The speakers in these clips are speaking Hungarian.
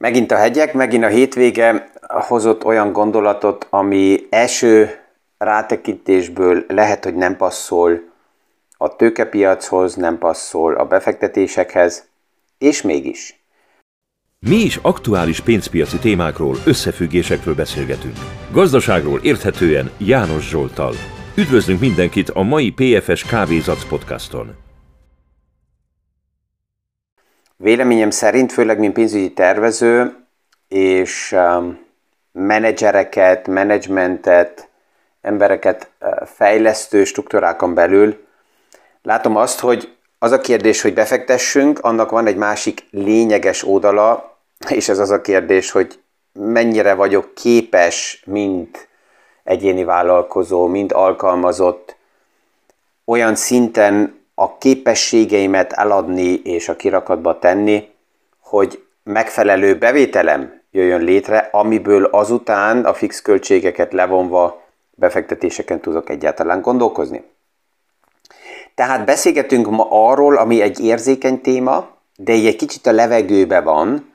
Megint a hegyek, megint a hétvége hozott olyan gondolatot, ami első rátekintésből lehet, hogy nem passzol a tőkepiachoz, nem passzol a befektetésekhez, és mégis. Mi is aktuális pénzpiaci témákról, összefüggésekről beszélgetünk. Gazdaságról érthetően János Zsoltal. Üdvözlünk mindenkit a mai PFS Kávézac podcaston. Véleményem szerint, főleg mint pénzügyi tervező és um, menedzsereket, menedzsmentet, embereket uh, fejlesztő struktúrákon belül látom azt, hogy az a kérdés, hogy befektessünk, annak van egy másik lényeges oldala, és ez az a kérdés, hogy mennyire vagyok képes, mint egyéni vállalkozó, mint alkalmazott, olyan szinten a képességeimet eladni és a kirakatba tenni, hogy megfelelő bevételem jöjjön létre, amiből azután a fix költségeket levonva befektetéseken tudok egyáltalán gondolkozni. Tehát beszélgetünk ma arról, ami egy érzékeny téma, de egy kicsit a levegőbe van,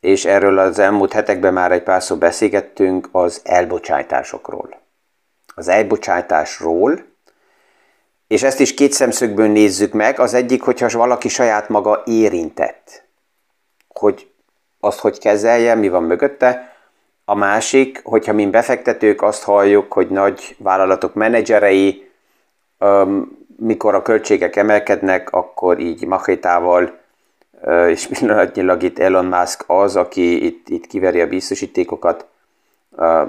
és erről az elmúlt hetekben már egy pár szó beszélgettünk az elbocsátásokról. Az elbocsátásról, és ezt is két szemszögből nézzük meg. Az egyik, hogyha valaki saját maga érintett, hogy azt hogy kezelje, mi van mögötte. A másik, hogyha mi befektetők azt halljuk, hogy nagy vállalatok menedzserei, mikor a költségek emelkednek, akkor így machétával, és pillanatnyilag itt Elon Musk az, aki itt, itt kiveri a biztosítékokat,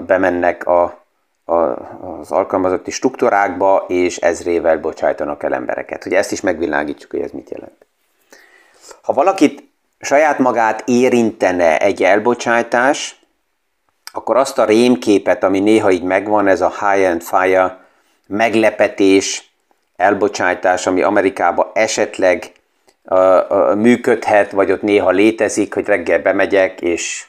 bemennek a az alkalmazotti struktúrákba, és ezrével bocsájtanak el embereket. Hogy ezt is megvilágítsuk, hogy ez mit jelent. Ha valakit saját magát érintene egy elbocsátás, akkor azt a rémképet, ami néha így megvan, ez a high and fire, meglepetés, elbocsátás, ami Amerikában esetleg uh, uh, működhet, vagy ott néha létezik, hogy reggel bemegyek, és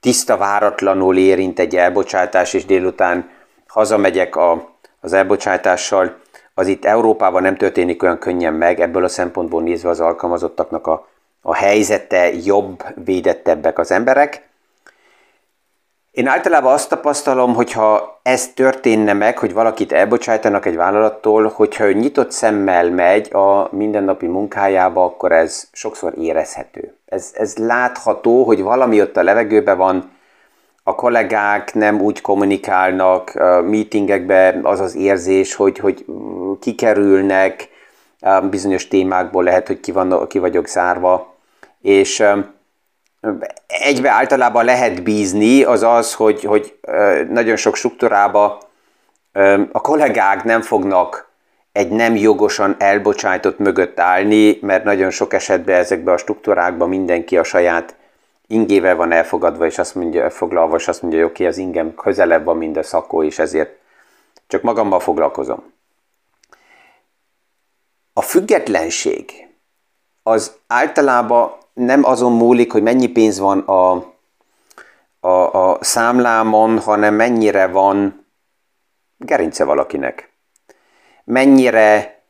tiszta váratlanul érint egy elbocsátás, és délután hazamegyek a, az elbocsátással, az itt Európában nem történik olyan könnyen meg, ebből a szempontból nézve az alkalmazottaknak a, a helyzete jobb, védettebbek az emberek. Én általában azt tapasztalom, hogyha ez történne meg, hogy valakit elbocsájtanak egy vállalattól, hogyha ő nyitott szemmel megy a mindennapi munkájába, akkor ez sokszor érezhető. Ez, ez látható, hogy valami ott a levegőben van, a kollégák nem úgy kommunikálnak, a meetingekben az az érzés, hogy, hogy kikerülnek, bizonyos témákból lehet, hogy ki, van, ki vagyok zárva, és egybe általában lehet bízni, az az, hogy, hogy nagyon sok struktúrába a kollégák nem fognak egy nem jogosan elbocsájtott mögött állni, mert nagyon sok esetben ezekben a struktúrákban mindenki a saját ingével van elfogadva, és azt mondja, foglalva, és azt mondja, hogy oké, okay, az ingem közelebb van, mint a szakó, és ezért csak magammal foglalkozom. A függetlenség az általában nem azon múlik, hogy mennyi pénz van a, a, a számlámon, hanem mennyire van gerince valakinek. Mennyire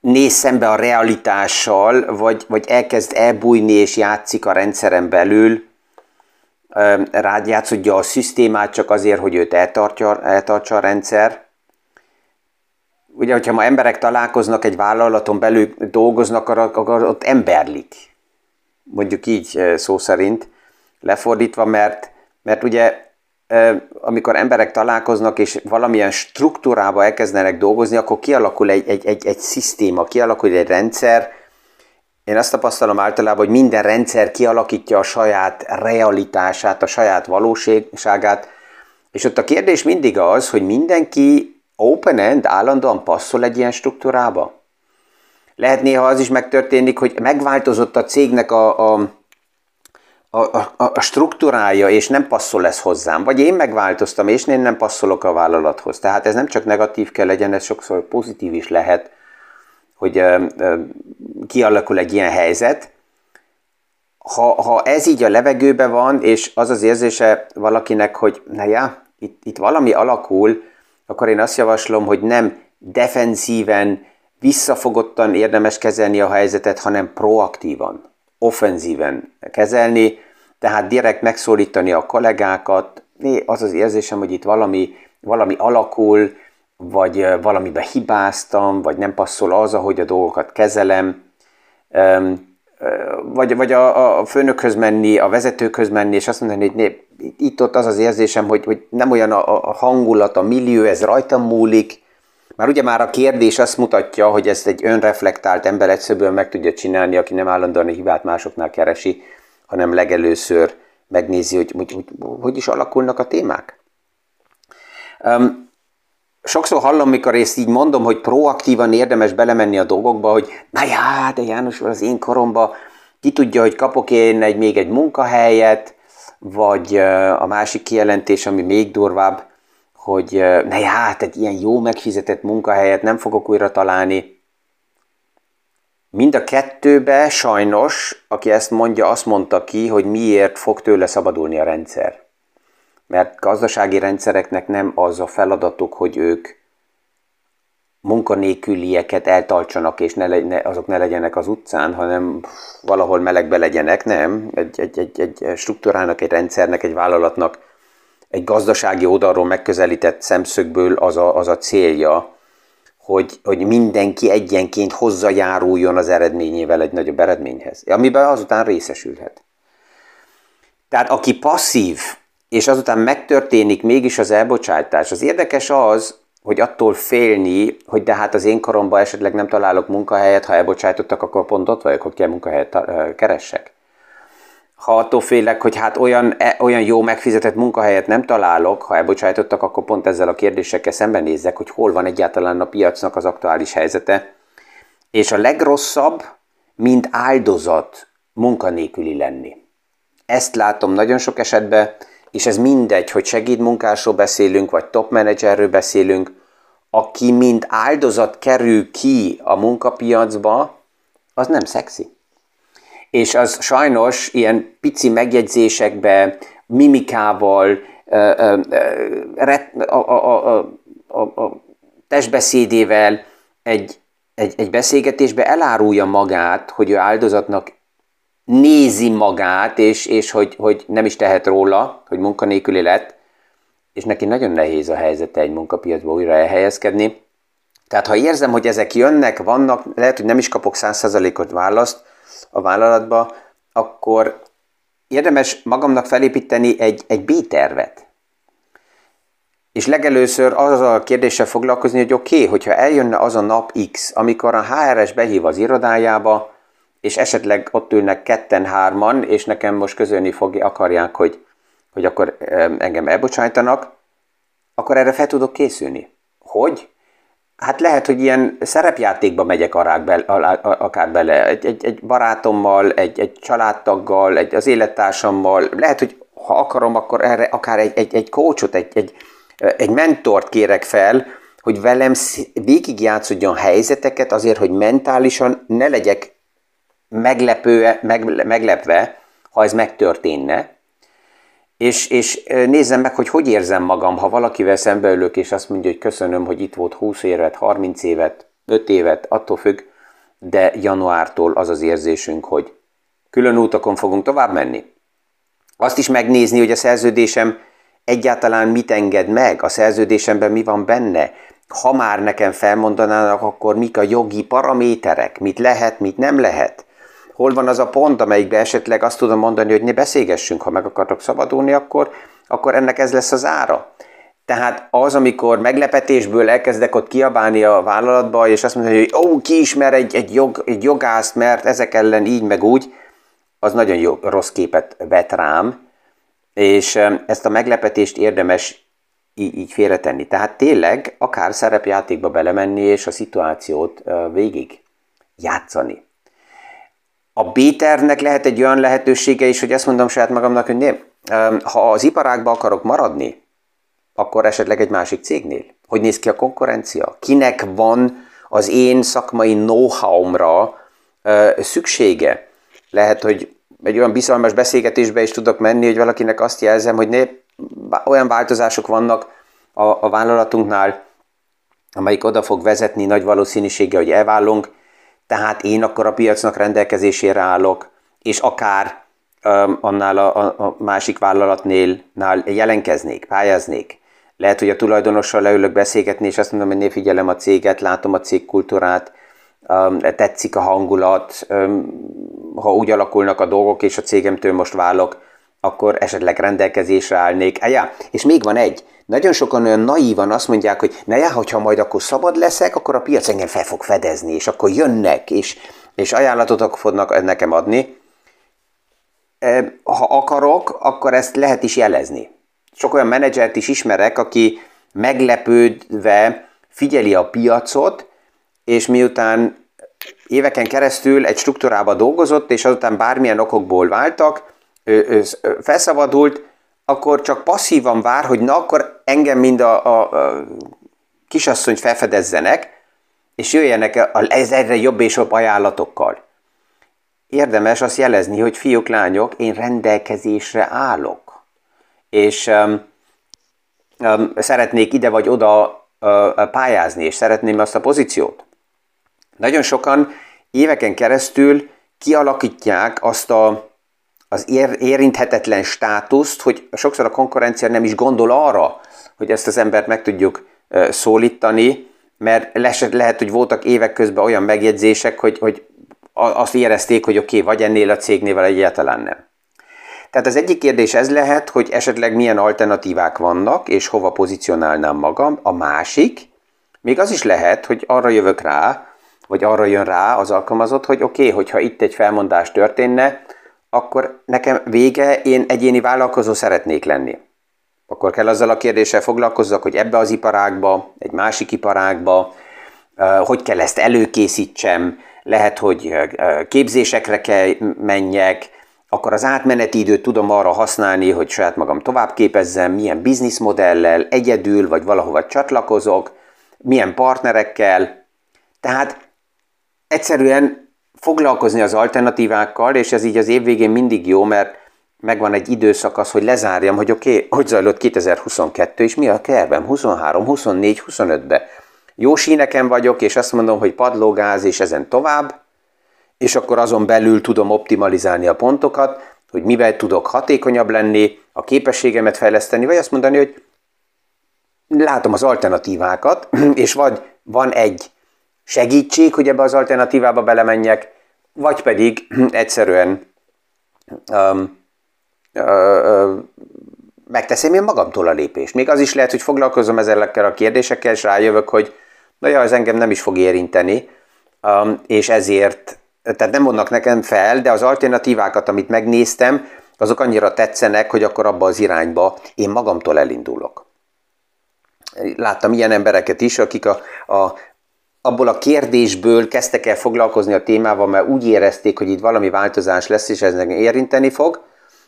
néz szembe a realitással, vagy, vagy elkezd elbújni és játszik a rendszeren belül, rád játszodja a szisztémát csak azért, hogy őt eltartja, eltartsa a rendszer. Ugye, hogyha ma emberek találkoznak egy vállalaton belül, dolgoznak, akkor ott emberlik. Mondjuk így szó szerint, lefordítva, mert, mert ugye amikor emberek találkoznak, és valamilyen struktúrába elkezdenek dolgozni, akkor kialakul egy, egy, egy, egy szisztéma, kialakul egy rendszer. Én azt tapasztalom általában, hogy minden rendszer kialakítja a saját realitását, a saját valóságát, és ott a kérdés mindig az, hogy mindenki open-end állandóan passzol egy ilyen struktúrába. Lehet néha az is megtörténik, hogy megváltozott a cégnek a, a a, a, a struktúrája, és nem passzol ez hozzám, vagy én megváltoztam, és én nem passzolok a vállalathoz. Tehát ez nem csak negatív kell legyen, ez sokszor pozitív is lehet, hogy ö, ö, kialakul egy ilyen helyzet. Ha, ha ez így a levegőben van, és az az érzése valakinek, hogy na ja, itt, itt valami alakul, akkor én azt javaslom, hogy nem defenzíven, visszafogottan érdemes kezelni a helyzetet, hanem proaktívan offenzíven kezelni, tehát direkt megszólítani a kollégákat, né, az az érzésem, hogy itt valami, valami alakul, vagy valamibe hibáztam, vagy nem passzol az, ahogy a dolgokat kezelem, vagy, vagy a, a főnökhöz menni, a vezetőkhöz menni, és azt mondani, hogy né, itt-ott az az érzésem, hogy, hogy nem olyan a, a hangulat, a millió, ez rajtam múlik, már ugye már a kérdés azt mutatja, hogy ezt egy önreflektált ember egyszerűen meg tudja csinálni, aki nem állandóan a hibát másoknál keresi, hanem legelőször megnézi, hogy hogy, hogy, hogy is alakulnak a témák. Um, sokszor hallom, mikor ezt így mondom, hogy proaktívan érdemes belemenni a dolgokba, hogy na já, de János, az én koromban ki tudja, hogy kapok én egy, még egy munkahelyet, vagy a másik kijelentés, ami még durvább, hogy na já, hát ilyen jó megfizetett munkahelyet nem fogok újra találni. Mind a kettőbe sajnos, aki ezt mondja, azt mondta ki, hogy miért fog tőle szabadulni a rendszer. Mert gazdasági rendszereknek nem az a feladatuk, hogy ők munkanélkülieket eltartsanak, és ne, ne, azok ne legyenek az utcán, hanem valahol melegbe legyenek, nem. Egy, egy, egy, egy struktúrának, egy rendszernek, egy vállalatnak egy gazdasági oldalról megközelített szemszögből az a, az a célja, hogy, hogy mindenki egyenként hozzájáruljon az eredményével egy nagyobb eredményhez, amiben azután részesülhet. Tehát aki passzív, és azután megtörténik mégis az elbocsátás, az érdekes az, hogy attól félni, hogy de hát az én koromban esetleg nem találok munkahelyet, ha elbocsájtottak, akkor pont ott vagyok, hogy kell munkahelyet keressek. Ha attól félek, hogy hát olyan, e, olyan jó megfizetett munkahelyet nem találok, ha elbocsájtottak, akkor pont ezzel a kérdésekkel szembenézzek, hogy hol van egyáltalán a piacnak az aktuális helyzete. És a legrosszabb, mint áldozat munkanélküli lenni. Ezt látom nagyon sok esetben, és ez mindegy, hogy segédmunkásról beszélünk, vagy top menedzserről beszélünk, aki mint áldozat kerül ki a munkapiacba, az nem szexi. És az sajnos ilyen pici megjegyzésekbe, mimikával, a, a, a, a, testbeszédével egy, egy, egy beszélgetésbe elárulja magát, hogy ő áldozatnak nézi magát, és, és hogy, hogy nem is tehet róla, hogy munkanélküli lett, és neki nagyon nehéz a helyzete egy munkapiacba újra elhelyezkedni. Tehát ha érzem, hogy ezek jönnek, vannak, lehet, hogy nem is kapok 100%-ot választ a vállalatba, akkor érdemes magamnak felépíteni egy, egy B-tervet. És legelőször az a kérdéssel foglalkozni, hogy oké, okay, hogyha eljönne az a nap X, amikor a HRS behív az irodájába, és esetleg ott ülnek ketten-hárman, és nekem most közölni fogja, akarják, hogy, hogy akkor engem elbocsájtanak, akkor erre fel tudok készülni. Hogy? Hát lehet, hogy ilyen szerepjátékba megyek akár bele, egy, egy, egy barátommal, egy, egy családtaggal, egy, az élettársammal, lehet, hogy ha akarom, akkor erre akár egy, egy, egy coachot, egy, egy, egy mentort kérek fel, hogy velem végigjátszodjon helyzeteket azért, hogy mentálisan ne legyek meglepő, meg, meglepve, ha ez megtörténne, és, és nézzem meg, hogy hogy érzem magam, ha valakivel szembeülök, és azt mondja, hogy köszönöm, hogy itt volt 20 évet, 30 évet, 5 évet, attól függ, de januártól az az érzésünk, hogy külön útakon fogunk tovább menni. Azt is megnézni, hogy a szerződésem egyáltalán mit enged meg, a szerződésemben mi van benne. Ha már nekem felmondanának, akkor mik a jogi paraméterek, mit lehet, mit nem lehet hol van az a pont, amelyikben esetleg azt tudom mondani, hogy ne beszélgessünk, ha meg akartok szabadulni, akkor, akkor ennek ez lesz az ára. Tehát az, amikor meglepetésből elkezdek ott kiabálni a vállalatba, és azt mondani, hogy ó, ki ismer egy, egy, jog, egy jogászt, mert ezek ellen így meg úgy, az nagyon jó, rossz képet vet rám, és ezt a meglepetést érdemes így, így félretenni. Tehát tényleg akár szerepjátékba belemenni, és a szituációt végig játszani a B-tervnek lehet egy olyan lehetősége is, hogy azt mondom saját magamnak, hogy nem, ha az iparágba akarok maradni, akkor esetleg egy másik cégnél. Hogy néz ki a konkurencia? Kinek van az én szakmai know-how-mra szüksége? Lehet, hogy egy olyan bizalmas beszélgetésbe is tudok menni, hogy valakinek azt jelzem, hogy ne, olyan változások vannak a, a vállalatunknál, amelyik oda fog vezetni nagy valószínűséggel, hogy elvállunk, tehát én akkor a piacnak rendelkezésére állok, és akár annál a, a másik vállalatnél nál jelenkeznék, pályáznék. Lehet, hogy a tulajdonossal leülök beszélgetni, és azt mondom, hogy né, figyelem a céget, látom a cégkultúrát, tetszik a hangulat, ha úgy alakulnak a dolgok, és a cégemtől most válok, akkor esetleg rendelkezésre állnék. Ja, és még van egy. Nagyon sokan olyan naívan azt mondják, hogy na já, hogyha majd akkor szabad leszek, akkor a piac engem fel fog fedezni, és akkor jönnek, és, és ajánlatot fognak nekem adni. Ha akarok, akkor ezt lehet is jelezni. Sok olyan menedzsert is ismerek, aki meglepődve figyeli a piacot, és miután éveken keresztül egy struktúrába dolgozott, és azután bármilyen okokból váltak, felszabadult, akkor csak passzívan vár, hogy na akkor engem mind a, a, a kisasszonyt felfedezzenek, és jöjjenek ez egyre jobb és jobb ajánlatokkal. Érdemes azt jelezni, hogy fiúk, lányok, én rendelkezésre állok. És um, um, szeretnék ide vagy oda uh, pályázni, és szeretném azt a pozíciót. Nagyon sokan éveken keresztül kialakítják azt a, az ér, érinthetetlen státuszt, hogy sokszor a konkurencia nem is gondol arra, hogy ezt az embert meg tudjuk szólítani, mert lehet, hogy voltak évek közben olyan megjegyzések, hogy, hogy azt érezték, hogy oké, okay, vagy ennél a cégnél, egyáltalán nem. Tehát az egyik kérdés ez lehet, hogy esetleg milyen alternatívák vannak, és hova pozícionálnám magam. A másik, még az is lehet, hogy arra jövök rá, vagy arra jön rá az alkalmazott, hogy oké, okay, hogyha itt egy felmondás történne, akkor nekem vége, én egyéni vállalkozó szeretnék lenni. Akkor kell azzal a kérdéssel foglalkozzak, hogy ebbe az iparágba, egy másik iparágba, hogy kell ezt előkészítsem, lehet, hogy képzésekre kell menjek, akkor az átmeneti időt tudom arra használni, hogy saját magam tovább képezzem, milyen bizniszmodellel, egyedül vagy valahova csatlakozok, milyen partnerekkel. Tehát egyszerűen foglalkozni az alternatívákkal, és ez így az év végén mindig jó, mert megvan egy időszak az, hogy lezárjam, hogy oké, okay, hogy zajlott 2022, és mi a kervem 23, 24, 25-be. Jó síneken vagyok, és azt mondom, hogy padlógáz, és ezen tovább, és akkor azon belül tudom optimalizálni a pontokat, hogy mivel tudok hatékonyabb lenni, a képességemet fejleszteni, vagy azt mondani, hogy látom az alternatívákat, és vagy van egy segítség, hogy ebbe az alternatívába belemenjek, vagy pedig egyszerűen um, megteszem én magamtól a lépést. Még az is lehet, hogy foglalkozom ezekkel a kérdésekkel, és rájövök, hogy na ja, ez engem nem is fog érinteni, um, és ezért, tehát nem mondnak nekem fel, de az alternatívákat, amit megnéztem, azok annyira tetszenek, hogy akkor abba az irányba én magamtól elindulok. Láttam ilyen embereket is, akik a, a abból a kérdésből kezdtek el foglalkozni a témával, mert úgy érezték, hogy itt valami változás lesz, és ez érinteni fog.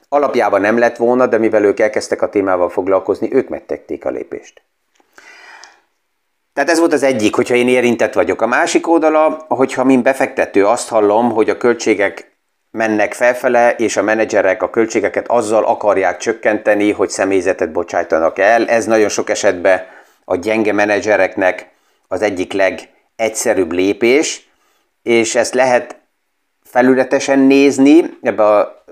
Alapjában nem lett volna, de mivel ők elkezdtek a témával foglalkozni, ők megtették a lépést. Tehát ez volt az egyik, hogyha én érintett vagyok. A másik oldala, hogyha mint befektető azt hallom, hogy a költségek mennek felfele, és a menedzserek a költségeket azzal akarják csökkenteni, hogy személyzetet bocsájtanak el. Ez nagyon sok esetben a gyenge menedzsereknek az egyik leg egyszerűbb lépés, és ezt lehet felületesen nézni, ebbe a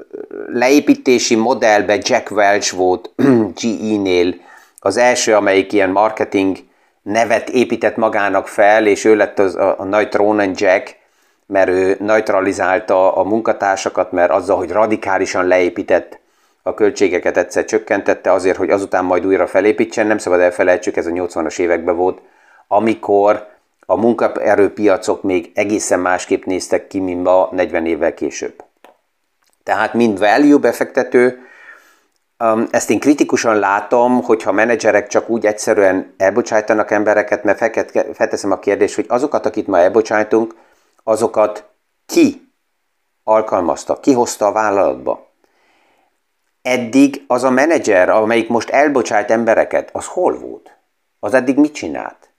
leépítési modellbe Jack Welch volt GE-nél az első, amelyik ilyen marketing nevet épített magának fel, és ő lett az, a, a nagy Jack, mert ő neutralizálta a munkatársakat, mert azzal, hogy radikálisan leépített a költségeket egyszer csökkentette azért, hogy azután majd újra felépítsen, nem szabad elfelejtsük, ez a 80-as években volt, amikor a munkaerőpiacok még egészen másképp néztek ki, mint ma 40 évvel később. Tehát mind value befektető, um, ezt én kritikusan látom, hogyha menedzserek csak úgy egyszerűen elbocsájtanak embereket, mert felteszem a kérdést, hogy azokat, akit ma elbocsájtunk, azokat ki alkalmazta, ki hozta a vállalatba. Eddig az a menedzser, amelyik most elbocsájt embereket, az hol volt? Az eddig mit csinált?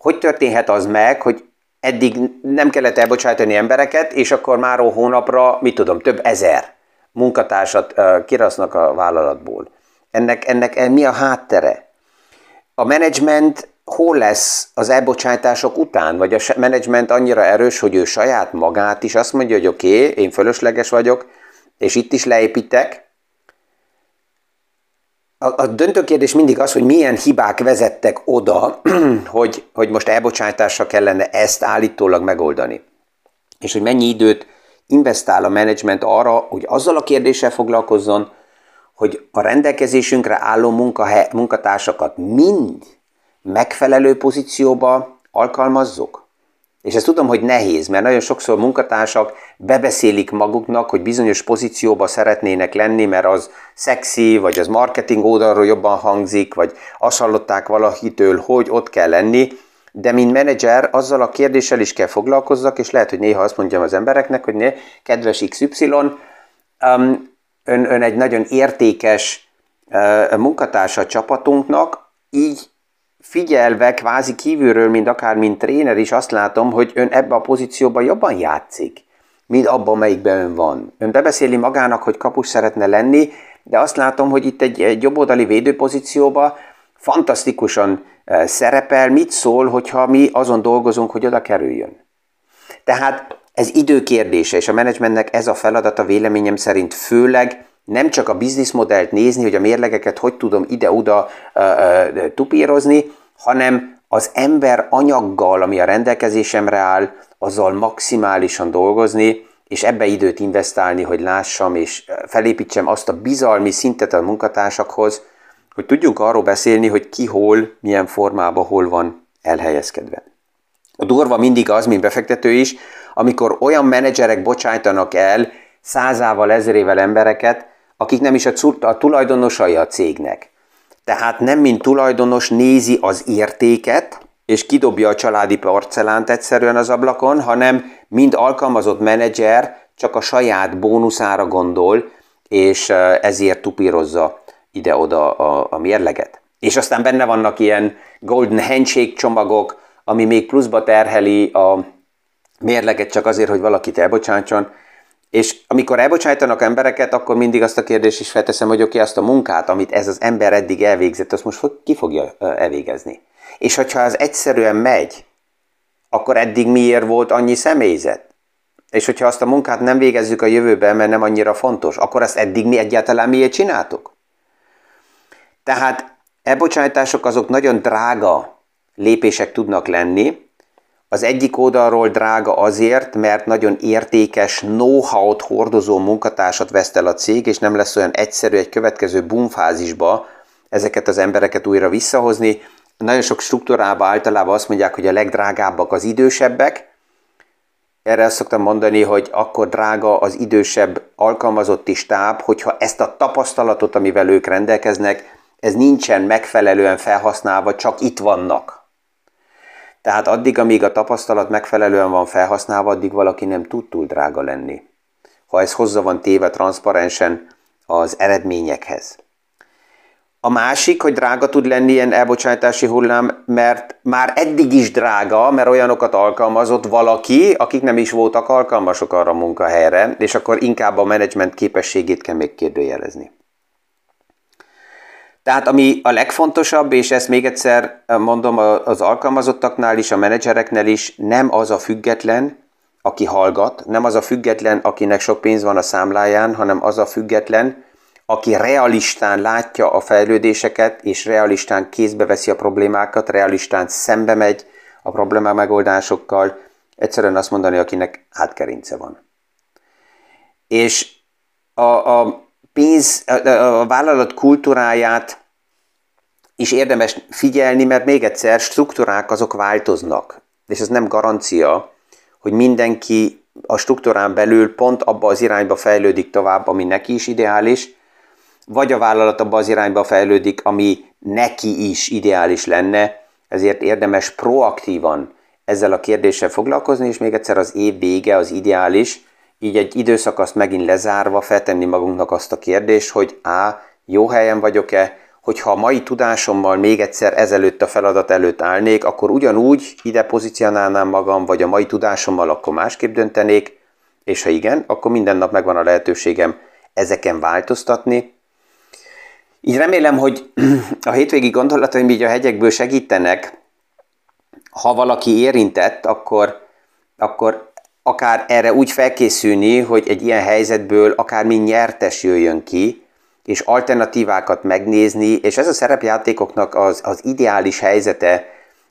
Hogy történhet az meg, hogy eddig nem kellett elbocsátani embereket, és akkor már hónapra, mit tudom, több ezer munkatársat kirasznak a vállalatból. Ennek, ennek mi a háttere? A menedzsment hol lesz az elbocsátások után, vagy a menedzsment annyira erős, hogy ő saját magát is azt mondja, hogy oké, okay, én fölösleges vagyok, és itt is leépítek. A, a döntő kérdés mindig az, hogy milyen hibák vezettek oda, hogy, hogy most elbocsátásra kellene ezt állítólag megoldani. És hogy mennyi időt investál a menedzsment arra, hogy azzal a kérdéssel foglalkozzon, hogy a rendelkezésünkre álló munkahe, munkatársakat mind megfelelő pozícióba alkalmazzuk? És ezt tudom, hogy nehéz, mert nagyon sokszor munkatársak bebeszélik maguknak, hogy bizonyos pozícióba szeretnének lenni, mert az szexi, vagy az marketing oldalról jobban hangzik, vagy azt hallották valakitől, hogy ott kell lenni, de mint menedzser azzal a kérdéssel is kell foglalkozzak, és lehet, hogy néha azt mondjam az embereknek, hogy ne, kedves XY, um, ön, ön egy nagyon értékes uh, munkatársa a csapatunknak, így figyelve kvázi kívülről, mint akár mint tréner is azt látom, hogy ön ebbe a pozícióban jobban játszik, mint abban, melyikben ön van. Ön bebeszéli magának, hogy kapus szeretne lenni, de azt látom, hogy itt egy, egy jobboldali védőpozícióban fantasztikusan szerepel, mit szól, hogyha mi azon dolgozunk, hogy oda kerüljön. Tehát ez időkérdése, és a menedzsmentnek ez a feladata véleményem szerint főleg nem csak a bizniszmodellt nézni, hogy a mérlegeket hogy tudom ide-oda tupírozni, hanem az ember anyaggal, ami a rendelkezésemre áll, azzal maximálisan dolgozni, és ebbe időt investálni, hogy lássam és felépítsem azt a bizalmi szintet a munkatársakhoz, hogy tudjunk arról beszélni, hogy ki hol, milyen formában, hol van elhelyezkedve. A durva mindig az, mint befektető is, amikor olyan menedzserek bocsájtanak el százával, ezerével embereket, akik nem is a, a tulajdonosai a cégnek. Tehát nem mint tulajdonos nézi az értéket, és kidobja a családi porcelánt egyszerűen az ablakon, hanem mind alkalmazott menedzser csak a saját bónuszára gondol, és ezért tupírozza ide-oda a, a mérleget. És aztán benne vannak ilyen golden handshake csomagok, ami még pluszba terheli a mérleget csak azért, hogy valakit elbocsátson, és amikor elbocsájtanak embereket, akkor mindig azt a kérdést is felteszem, hogy oké, okay, azt a munkát, amit ez az ember eddig elvégzett, azt most ki fogja elvégezni. És hogyha az egyszerűen megy, akkor eddig miért volt annyi személyzet? És hogyha azt a munkát nem végezzük a jövőben, mert nem annyira fontos, akkor azt eddig mi egyáltalán miért csináltuk? Tehát elbocsátások azok nagyon drága lépések tudnak lenni, az egyik oldalról drága azért, mert nagyon értékes know-how-t hordozó munkatársat veszt el a cég, és nem lesz olyan egyszerű egy következő boomfázisba ezeket az embereket újra visszahozni. Nagyon sok struktúrában általában azt mondják, hogy a legdrágábbak az idősebbek. Erre azt szoktam mondani, hogy akkor drága az idősebb alkalmazotti stáb, hogyha ezt a tapasztalatot, amivel ők rendelkeznek, ez nincsen megfelelően felhasználva, csak itt vannak tehát addig, amíg a tapasztalat megfelelően van felhasználva, addig valaki nem tud túl drága lenni. Ha ez hozzá van téve transzparensen az eredményekhez. A másik, hogy drága tud lenni ilyen elbocsátási hullám, mert már eddig is drága, mert olyanokat alkalmazott valaki, akik nem is voltak alkalmasok arra a munkahelyre, és akkor inkább a menedzsment képességét kell még kérdőjelezni. Tehát ami a legfontosabb, és ezt még egyszer mondom az alkalmazottaknál is, a menedzsereknél is, nem az a független, aki hallgat, nem az a független, akinek sok pénz van a számláján, hanem az a független, aki realistán látja a fejlődéseket, és realistán kézbe veszi a problémákat, realistán szembe megy a problémák megoldásokkal, egyszerűen azt mondani, akinek hátkerince van. És a, a pénz, a, vállalat kultúráját is érdemes figyelni, mert még egyszer struktúrák azok változnak, és ez nem garancia, hogy mindenki a struktúrán belül pont abba az irányba fejlődik tovább, ami neki is ideális, vagy a vállalat abba az irányba fejlődik, ami neki is ideális lenne, ezért érdemes proaktívan ezzel a kérdéssel foglalkozni, és még egyszer az év vége az ideális, így egy időszakaszt megint lezárva feltenni magunknak azt a kérdést, hogy A. jó helyen vagyok-e, hogyha a mai tudásommal még egyszer ezelőtt a feladat előtt állnék, akkor ugyanúgy ide pozícionálnám magam, vagy a mai tudásommal akkor másképp döntenék, és ha igen, akkor minden nap megvan a lehetőségem ezeken változtatni. Így remélem, hogy a hétvégi gondolataim így a hegyekből segítenek, ha valaki érintett, akkor, akkor akár erre úgy felkészülni, hogy egy ilyen helyzetből akár mi nyertes jöjjön ki, és alternatívákat megnézni, és ez a szerepjátékoknak az, az ideális helyzete,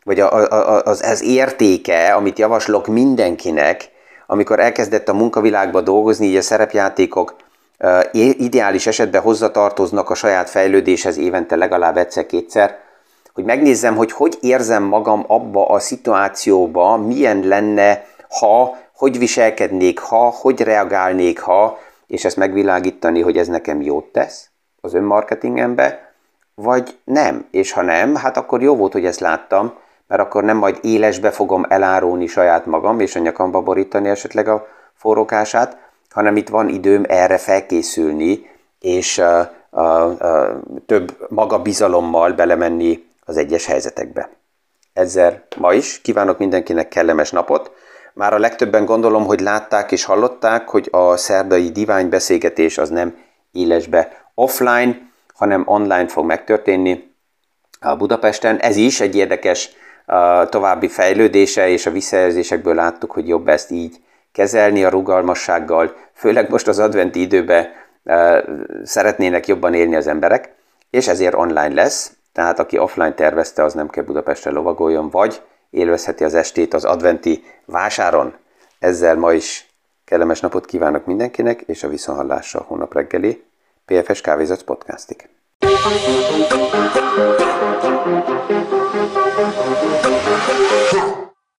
vagy a, a, az, az értéke, amit javaslok mindenkinek, amikor elkezdett a munkavilágba dolgozni, így a szerepjátékok ideális esetben hozzatartoznak a saját fejlődéshez évente legalább egyszer-kétszer, hogy megnézzem, hogy hogy érzem magam abba a szituációba, milyen lenne, ha, hogy viselkednék, ha, hogy reagálnék, ha, és ezt megvilágítani, hogy ez nekem jót tesz az önmarketingembe, vagy nem. És ha nem, hát akkor jó volt, hogy ezt láttam, mert akkor nem majd élesbe fogom elárulni saját magam, és a nyakamba borítani esetleg a forrókását, hanem itt van időm erre felkészülni, és uh, uh, uh, több magabizalommal belemenni az egyes helyzetekbe. Ezzel ma is kívánok mindenkinek kellemes napot. Már a legtöbben gondolom, hogy látták és hallották, hogy a szerdai divány beszélgetés az nem élesbe offline, hanem online fog megtörténni a Budapesten. Ez is egy érdekes további fejlődése, és a visszajelzésekből láttuk, hogy jobb ezt így kezelni a rugalmassággal, főleg most az adventi időben szeretnének jobban élni az emberek, és ezért online lesz, tehát aki offline tervezte, az nem kell Budapestre lovagoljon, vagy élvezheti az estét az adventi vásáron. Ezzel ma is kellemes napot kívánok mindenkinek, és a viszonhallásra a hónap reggeli PFS Kávézat podcastig.